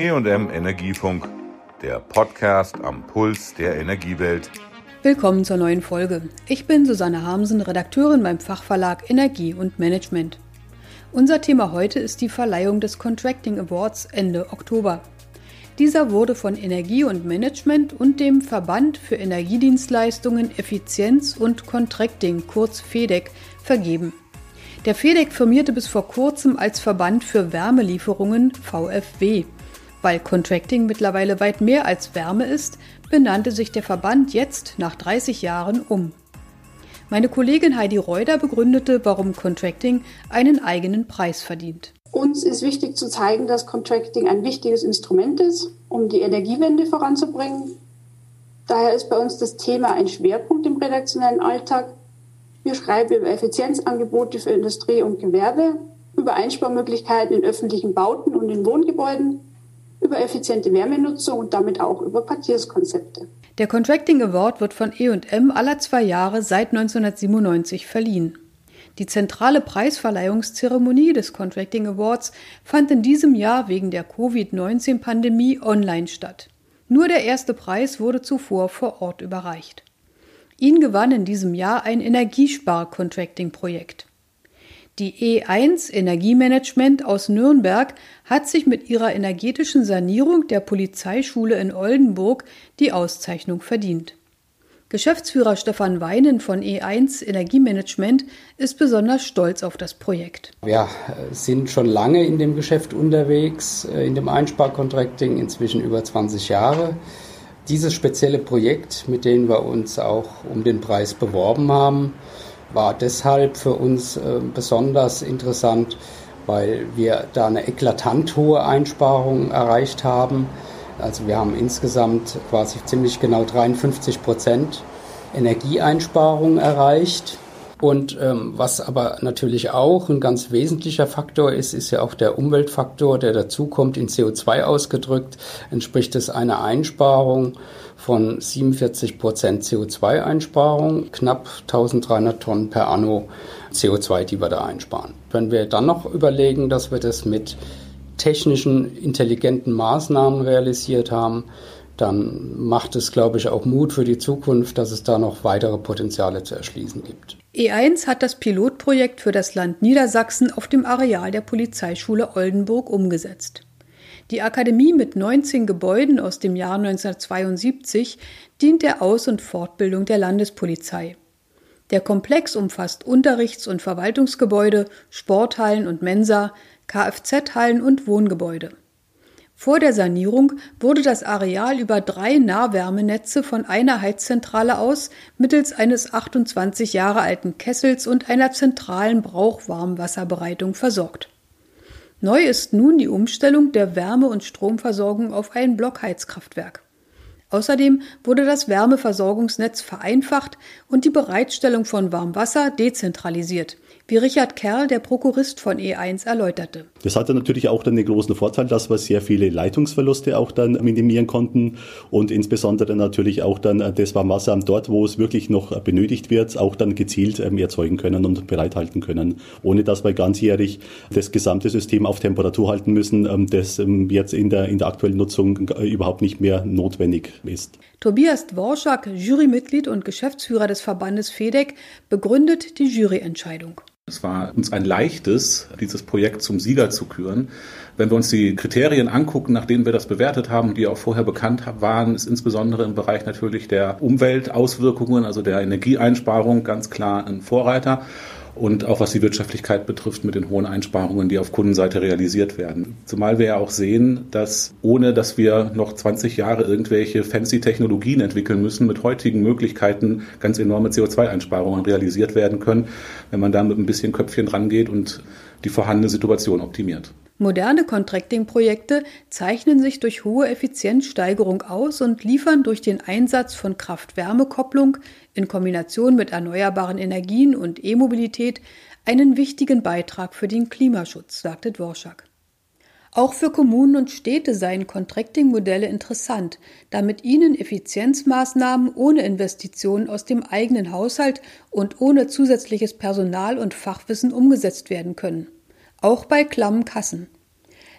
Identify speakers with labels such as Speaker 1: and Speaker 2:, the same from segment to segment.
Speaker 1: EM Energiefunk, der Podcast am Puls der Energiewelt.
Speaker 2: Willkommen zur neuen Folge. Ich bin Susanne Harmsen, Redakteurin beim Fachverlag Energie und Management. Unser Thema heute ist die Verleihung des Contracting Awards Ende Oktober. Dieser wurde von Energie und Management und dem Verband für Energiedienstleistungen, Effizienz und Contracting, kurz FEDEC, vergeben. Der FEDEC firmierte bis vor kurzem als Verband für Wärmelieferungen VFW. Weil Contracting mittlerweile weit mehr als Wärme ist, benannte sich der Verband jetzt nach 30 Jahren um. Meine Kollegin Heidi Reuter begründete, warum Contracting einen eigenen Preis verdient.
Speaker 3: Uns ist wichtig zu zeigen, dass Contracting ein wichtiges Instrument ist, um die Energiewende voranzubringen. Daher ist bei uns das Thema ein Schwerpunkt im redaktionellen Alltag wir schreiben über Effizienzangebote für Industrie und Gewerbe, über Einsparmöglichkeiten in öffentlichen Bauten und in Wohngebäuden, über effiziente Wärmenutzung und damit auch über Quartierskonzepte.
Speaker 2: Der Contracting Award wird von E&M aller zwei Jahre seit 1997 verliehen. Die zentrale Preisverleihungszeremonie des Contracting Awards fand in diesem Jahr wegen der Covid-19-Pandemie online statt. Nur der erste Preis wurde zuvor vor Ort überreicht. Ihn gewann in diesem Jahr ein Energiespar-Contracting-Projekt. Die E1 Energiemanagement aus Nürnberg hat sich mit ihrer energetischen Sanierung der Polizeischule in Oldenburg die Auszeichnung verdient. Geschäftsführer Stefan Weinen von E1 Energiemanagement ist besonders stolz auf das Projekt.
Speaker 4: Wir sind schon lange in dem Geschäft unterwegs, äh, in dem Einsparcontracting, inzwischen über 20 Jahre. Dieses spezielle Projekt, mit dem wir uns auch um den Preis beworben haben, war deshalb für uns äh, besonders interessant, weil wir da eine eklatant hohe Einsparung erreicht haben. Also wir haben insgesamt quasi ziemlich genau 53 Prozent Energieeinsparung erreicht. Und ähm, was aber natürlich auch ein ganz wesentlicher Faktor ist, ist ja auch der Umweltfaktor, der dazukommt, in CO2 ausgedrückt, entspricht es einer Einsparung von 47 Prozent CO2-Einsparung, knapp 1300 Tonnen per Anno CO2, die wir da einsparen. Wenn wir dann noch überlegen, dass wir das mit technischen, intelligenten Maßnahmen realisiert haben, dann macht es, glaube ich, auch Mut für die Zukunft, dass es da noch weitere Potenziale zu erschließen gibt.
Speaker 2: E1 hat das Pilotprojekt für das Land Niedersachsen auf dem Areal der Polizeischule Oldenburg umgesetzt. Die Akademie mit 19 Gebäuden aus dem Jahr 1972 dient der Aus- und Fortbildung der Landespolizei. Der Komplex umfasst Unterrichts- und Verwaltungsgebäude, Sporthallen und Mensa, Kfz-Hallen und Wohngebäude. Vor der Sanierung wurde das Areal über drei Nahwärmenetze von einer Heizzentrale aus mittels eines 28 Jahre alten Kessels und einer zentralen Brauchwarmwasserbereitung versorgt. Neu ist nun die Umstellung der Wärme- und Stromversorgung auf ein Blockheizkraftwerk. Außerdem wurde das Wärmeversorgungsnetz vereinfacht und die Bereitstellung von Warmwasser dezentralisiert – wie Richard Kerl, der Prokurist von E1, erläuterte.
Speaker 5: Das hatte natürlich auch dann den großen Vorteil, dass wir sehr viele Leitungsverluste auch dann minimieren konnten und insbesondere natürlich auch dann das Warmwasser dort, wo es wirklich noch benötigt wird, auch dann gezielt ähm, erzeugen können und bereithalten können, ohne dass wir ganzjährig das gesamte System auf Temperatur halten müssen, ähm, das ähm, jetzt in der, in der aktuellen Nutzung äh, überhaupt nicht mehr notwendig ist.
Speaker 2: Tobias Dworschak, Jurymitglied und Geschäftsführer des Verbandes FEDEC, begründet die Juryentscheidung.
Speaker 6: Es war uns ein leichtes, dieses Projekt zum Sieger zu küren. Wenn wir uns die Kriterien angucken, nach denen wir das bewertet haben, die auch vorher bekannt waren, ist insbesondere im Bereich natürlich der Umweltauswirkungen, also der Energieeinsparung ganz klar ein Vorreiter und auch was die Wirtschaftlichkeit betrifft mit den hohen Einsparungen, die auf Kundenseite realisiert werden. Zumal wir ja auch sehen, dass ohne dass wir noch 20 Jahre irgendwelche fancy Technologien entwickeln müssen, mit heutigen Möglichkeiten ganz enorme CO2-Einsparungen realisiert werden können, wenn man da mit ein bisschen Köpfchen rangeht und die vorhandene Situation optimiert.
Speaker 2: Moderne Contracting-Projekte zeichnen sich durch hohe Effizienzsteigerung aus und liefern durch den Einsatz von Kraft-Wärme-Kopplung in Kombination mit erneuerbaren Energien und E-Mobilität einen wichtigen Beitrag für den Klimaschutz, sagte Dworschak. Auch für Kommunen und Städte seien Contracting-Modelle interessant, da mit ihnen Effizienzmaßnahmen ohne Investitionen aus dem eigenen Haushalt und ohne zusätzliches Personal und Fachwissen umgesetzt werden können auch bei klammen Kassen.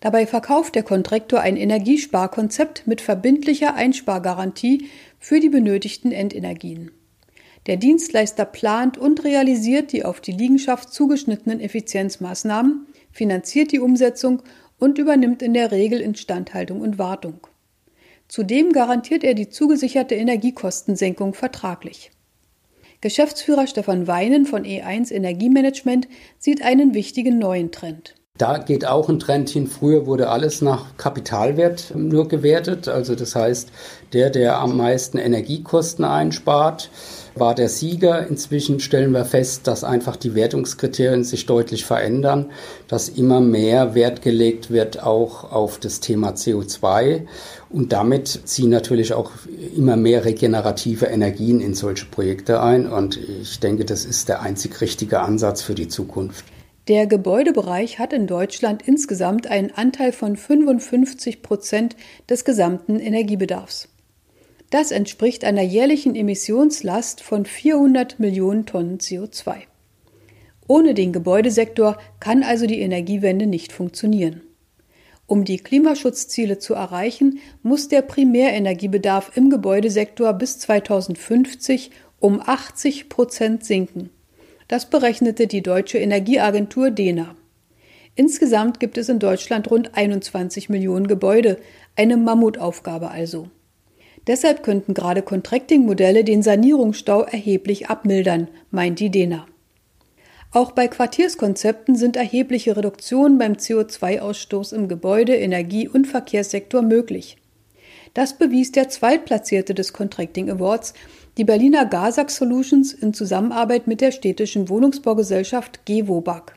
Speaker 2: Dabei verkauft der Kontraktor ein Energiesparkonzept mit verbindlicher Einspargarantie für die benötigten Endenergien. Der Dienstleister plant und realisiert die auf die Liegenschaft zugeschnittenen Effizienzmaßnahmen, finanziert die Umsetzung und übernimmt in der Regel Instandhaltung und Wartung. Zudem garantiert er die zugesicherte Energiekostensenkung vertraglich. Geschäftsführer Stefan Weinen von E1 Energiemanagement sieht einen wichtigen neuen Trend.
Speaker 4: Da geht auch ein Trend hin. Früher wurde alles nach Kapitalwert nur gewertet. Also das heißt, der, der am meisten Energiekosten einspart, war der Sieger. Inzwischen stellen wir fest, dass einfach die Wertungskriterien sich deutlich verändern, dass immer mehr Wert gelegt wird auch auf das Thema CO2 und damit ziehen natürlich auch immer mehr regenerative Energien in solche Projekte ein und ich denke, das ist der einzig richtige Ansatz für die Zukunft.
Speaker 2: Der Gebäudebereich hat in Deutschland insgesamt einen Anteil von 55 Prozent des gesamten Energiebedarfs. Das entspricht einer jährlichen Emissionslast von 400 Millionen Tonnen CO2. Ohne den Gebäudesektor kann also die Energiewende nicht funktionieren. Um die Klimaschutzziele zu erreichen, muss der Primärenergiebedarf im Gebäudesektor bis 2050 um 80 Prozent sinken. Das berechnete die deutsche Energieagentur DENA. Insgesamt gibt es in Deutschland rund 21 Millionen Gebäude, eine Mammutaufgabe also. Deshalb könnten gerade Contracting-Modelle den Sanierungsstau erheblich abmildern, meint die DENA. Auch bei Quartierskonzepten sind erhebliche Reduktionen beim CO2-Ausstoß im Gebäude-, Energie- und Verkehrssektor möglich. Das bewies der Zweitplatzierte des Contracting Awards, die Berliner Gasak Solutions in Zusammenarbeit mit der städtischen Wohnungsbaugesellschaft GEWOBAG.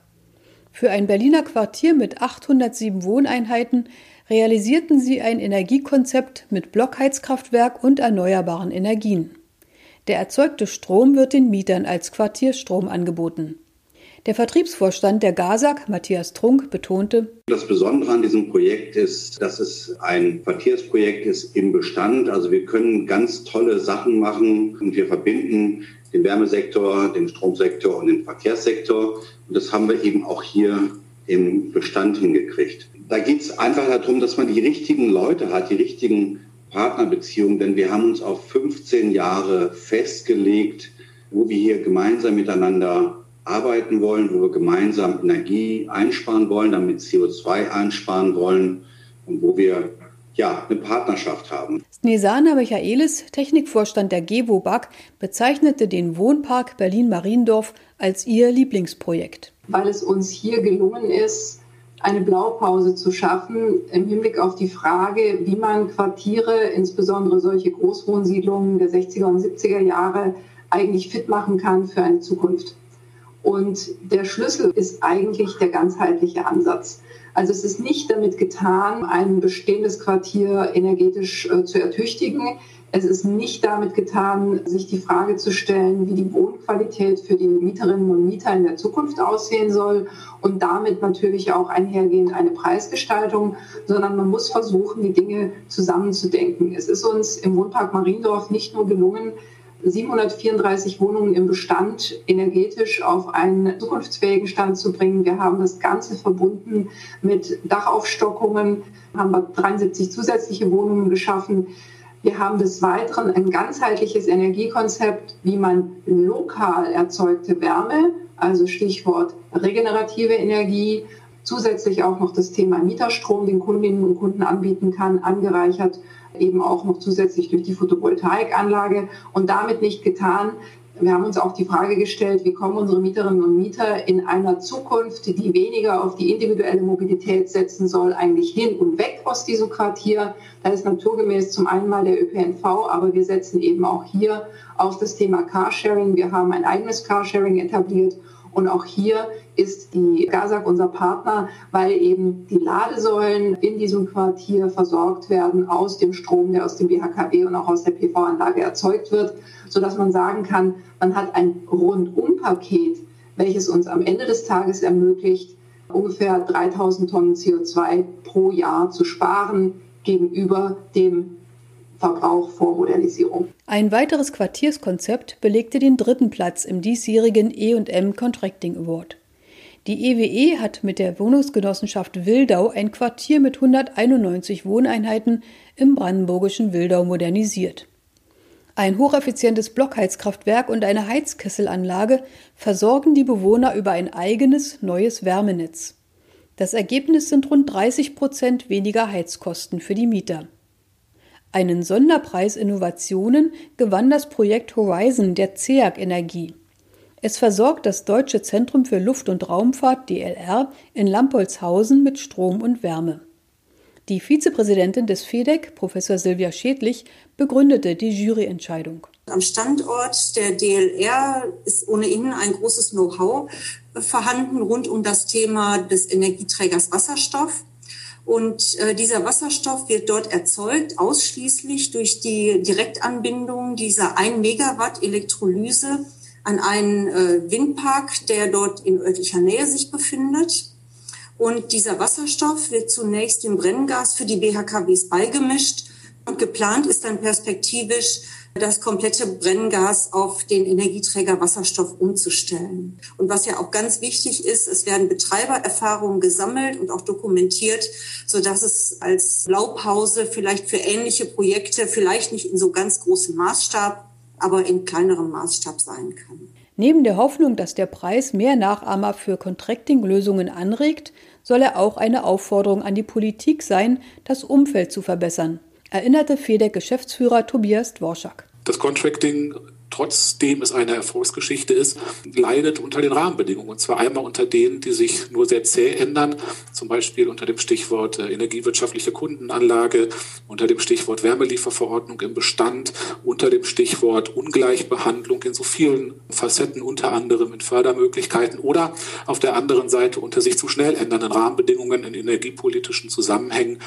Speaker 2: Für ein Berliner Quartier mit 807 Wohneinheiten realisierten sie ein Energiekonzept mit Blockheizkraftwerk und erneuerbaren Energien. Der erzeugte Strom wird den Mietern als Quartierstrom angeboten. Der Vertriebsvorstand der GASAG, Matthias Trunk, betonte,
Speaker 7: Das Besondere an diesem Projekt ist, dass es ein Quartiersprojekt ist im Bestand. Also wir können ganz tolle Sachen machen und wir verbinden den Wärmesektor, den Stromsektor und den Verkehrssektor. Und das haben wir eben auch hier im Bestand hingekriegt. Da geht es einfach darum, dass man die richtigen Leute hat, die richtigen Partnerbeziehungen, denn wir haben uns auf 15 Jahre festgelegt, wo wir hier gemeinsam miteinander arbeiten wollen, wo wir gemeinsam Energie einsparen wollen, damit CO2 einsparen wollen und wo wir ja, eine Partnerschaft haben.
Speaker 2: Snesana Michaelis, Technikvorstand der GEWOBAG, bezeichnete den Wohnpark Berlin-Mariendorf als ihr Lieblingsprojekt.
Speaker 3: Weil es uns hier gelungen ist, eine Blaupause zu schaffen im Hinblick auf die Frage, wie man Quartiere, insbesondere solche Großwohnsiedlungen der 60er und 70er Jahre, eigentlich fit machen kann für eine Zukunft. Und der Schlüssel ist eigentlich der ganzheitliche Ansatz. Also es ist nicht damit getan, ein bestehendes Quartier energetisch äh, zu ertüchtigen. Es ist nicht damit getan, sich die Frage zu stellen, wie die Wohnqualität für die Mieterinnen und Mieter in der Zukunft aussehen soll und damit natürlich auch einhergehend eine Preisgestaltung, sondern man muss versuchen, die Dinge zusammenzudenken. Es ist uns im Wohnpark Mariendorf nicht nur gelungen, 734 Wohnungen im Bestand energetisch auf einen zukunftsfähigen Stand zu bringen. Wir haben das Ganze verbunden mit Dachaufstockungen, haben wir 73 zusätzliche Wohnungen geschaffen. Wir haben des Weiteren ein ganzheitliches Energiekonzept, wie man lokal erzeugte Wärme, also Stichwort regenerative Energie, zusätzlich auch noch das Thema Mieterstrom den Kundinnen und Kunden anbieten kann, angereichert eben auch noch zusätzlich durch die Photovoltaikanlage und damit nicht getan. Wir haben uns auch die Frage gestellt, wie kommen unsere Mieterinnen und Mieter in einer Zukunft, die weniger auf die individuelle Mobilität setzen soll, eigentlich hin und weg aus diesem Quartier. Da ist naturgemäß zum einen mal der ÖPNV, aber wir setzen eben auch hier auf das Thema Carsharing. Wir haben ein eigenes Carsharing etabliert und auch hier ist die GASAG unser Partner, weil eben die Ladesäulen in diesem Quartier versorgt werden aus dem Strom, der aus dem BHKW und auch aus der PV-Anlage erzeugt wird, sodass man sagen kann, man hat ein Rundumpaket, welches uns am Ende des Tages ermöglicht, ungefähr 3000 Tonnen CO2 pro Jahr zu sparen gegenüber dem Verbrauch vor Modernisierung.
Speaker 2: Ein weiteres Quartierskonzept belegte den dritten Platz im diesjährigen E&M Contracting Award. Die EWE e hat mit der Wohnungsgenossenschaft Wildau ein Quartier mit 191 Wohneinheiten im brandenburgischen Wildau modernisiert. Ein hocheffizientes Blockheizkraftwerk und eine Heizkesselanlage versorgen die Bewohner über ein eigenes neues Wärmenetz. Das Ergebnis sind rund 30 Prozent weniger Heizkosten für die Mieter. Einen Sonderpreis Innovationen gewann das Projekt Horizon der CEAG Energie. Es versorgt das Deutsche Zentrum für Luft- und Raumfahrt DLR in Lampolzhausen mit Strom und Wärme. Die Vizepräsidentin des FEDEC, Professor Silvia Schädlich, begründete die Juryentscheidung.
Speaker 8: Am Standort der DLR ist ohnehin ein großes Know-how vorhanden rund um das Thema des Energieträgers Wasserstoff. Und äh, dieser Wasserstoff wird dort erzeugt ausschließlich durch die Direktanbindung dieser 1 Megawatt Elektrolyse an einen äh, Windpark, der dort in örtlicher Nähe sich befindet. Und dieser Wasserstoff wird zunächst dem Brenngas für die BHKWs beigemischt. Und geplant ist dann perspektivisch, das komplette Brenngas auf den Energieträger Wasserstoff umzustellen. Und was ja auch ganz wichtig ist, es werden Betreibererfahrungen gesammelt und auch dokumentiert, so dass es als Blaupause vielleicht für ähnliche Projekte, vielleicht nicht in so ganz großem Maßstab, aber in kleinerem Maßstab sein kann.
Speaker 2: Neben der Hoffnung, dass der Preis mehr Nachahmer für Contracting-Lösungen anregt, soll er auch eine Aufforderung an die Politik sein, das Umfeld zu verbessern, erinnerte FEDEC-Geschäftsführer Tobias Dworschak.
Speaker 9: Das Contracting trotzdem es eine Erfolgsgeschichte ist, leidet unter den Rahmenbedingungen. Und zwar einmal unter denen, die sich nur sehr zäh ändern, zum Beispiel unter dem Stichwort äh, energiewirtschaftliche Kundenanlage, unter dem Stichwort Wärmelieferverordnung im Bestand, unter dem Stichwort Ungleichbehandlung in so vielen Facetten, unter anderem in Fördermöglichkeiten oder auf der anderen Seite unter sich zu schnell ändernden Rahmenbedingungen in energiepolitischen Zusammenhängen,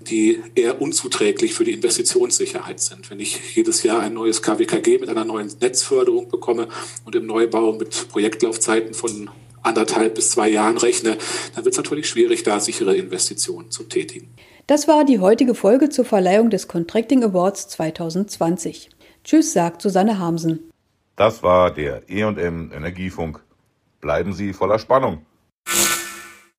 Speaker 9: die eher unzuträglich für die Investitionssicherheit sind. Wenn ich jedes Jahr ein neues KWKG mit einer neuen Netzförderung bekomme und im Neubau mit Projektlaufzeiten von anderthalb bis zwei Jahren rechne, dann wird es natürlich schwierig, da sichere Investitionen zu tätigen.
Speaker 2: Das war die heutige Folge zur Verleihung des Contracting Awards 2020. Tschüss, sagt Susanne Hamsen.
Speaker 1: Das war der E&M Energiefunk. Bleiben Sie voller Spannung.